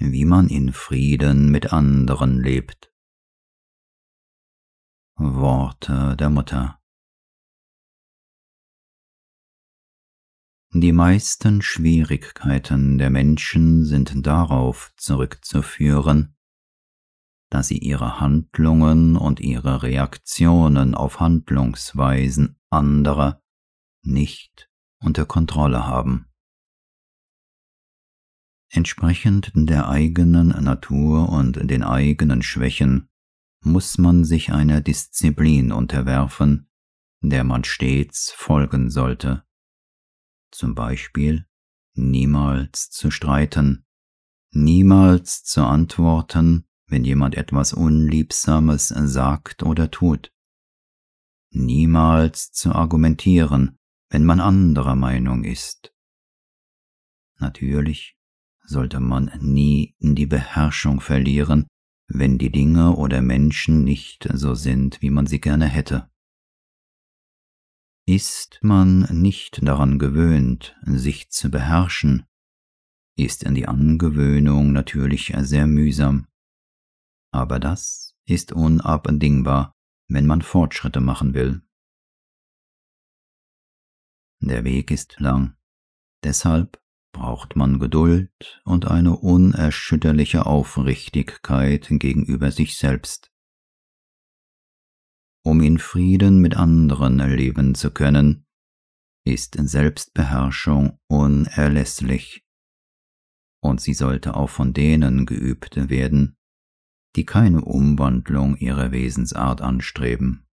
wie man in Frieden mit anderen lebt. Worte der Mutter Die meisten Schwierigkeiten der Menschen sind darauf zurückzuführen, dass sie ihre Handlungen und ihre Reaktionen auf Handlungsweisen anderer nicht unter Kontrolle haben. Entsprechend der eigenen Natur und den eigenen Schwächen muss man sich einer Disziplin unterwerfen, der man stets folgen sollte. Zum Beispiel niemals zu streiten, niemals zu antworten, wenn jemand etwas Unliebsames sagt oder tut, niemals zu argumentieren, wenn man anderer Meinung ist. Natürlich sollte man nie die Beherrschung verlieren, wenn die Dinge oder Menschen nicht so sind, wie man sie gerne hätte. Ist man nicht daran gewöhnt, sich zu beherrschen, ist die Angewöhnung natürlich sehr mühsam. Aber das ist unabdingbar, wenn man Fortschritte machen will. Der Weg ist lang, deshalb braucht man Geduld und eine unerschütterliche Aufrichtigkeit gegenüber sich selbst. Um in Frieden mit anderen leben zu können, ist Selbstbeherrschung unerlässlich, und sie sollte auch von denen geübt werden, die keine Umwandlung ihrer Wesensart anstreben.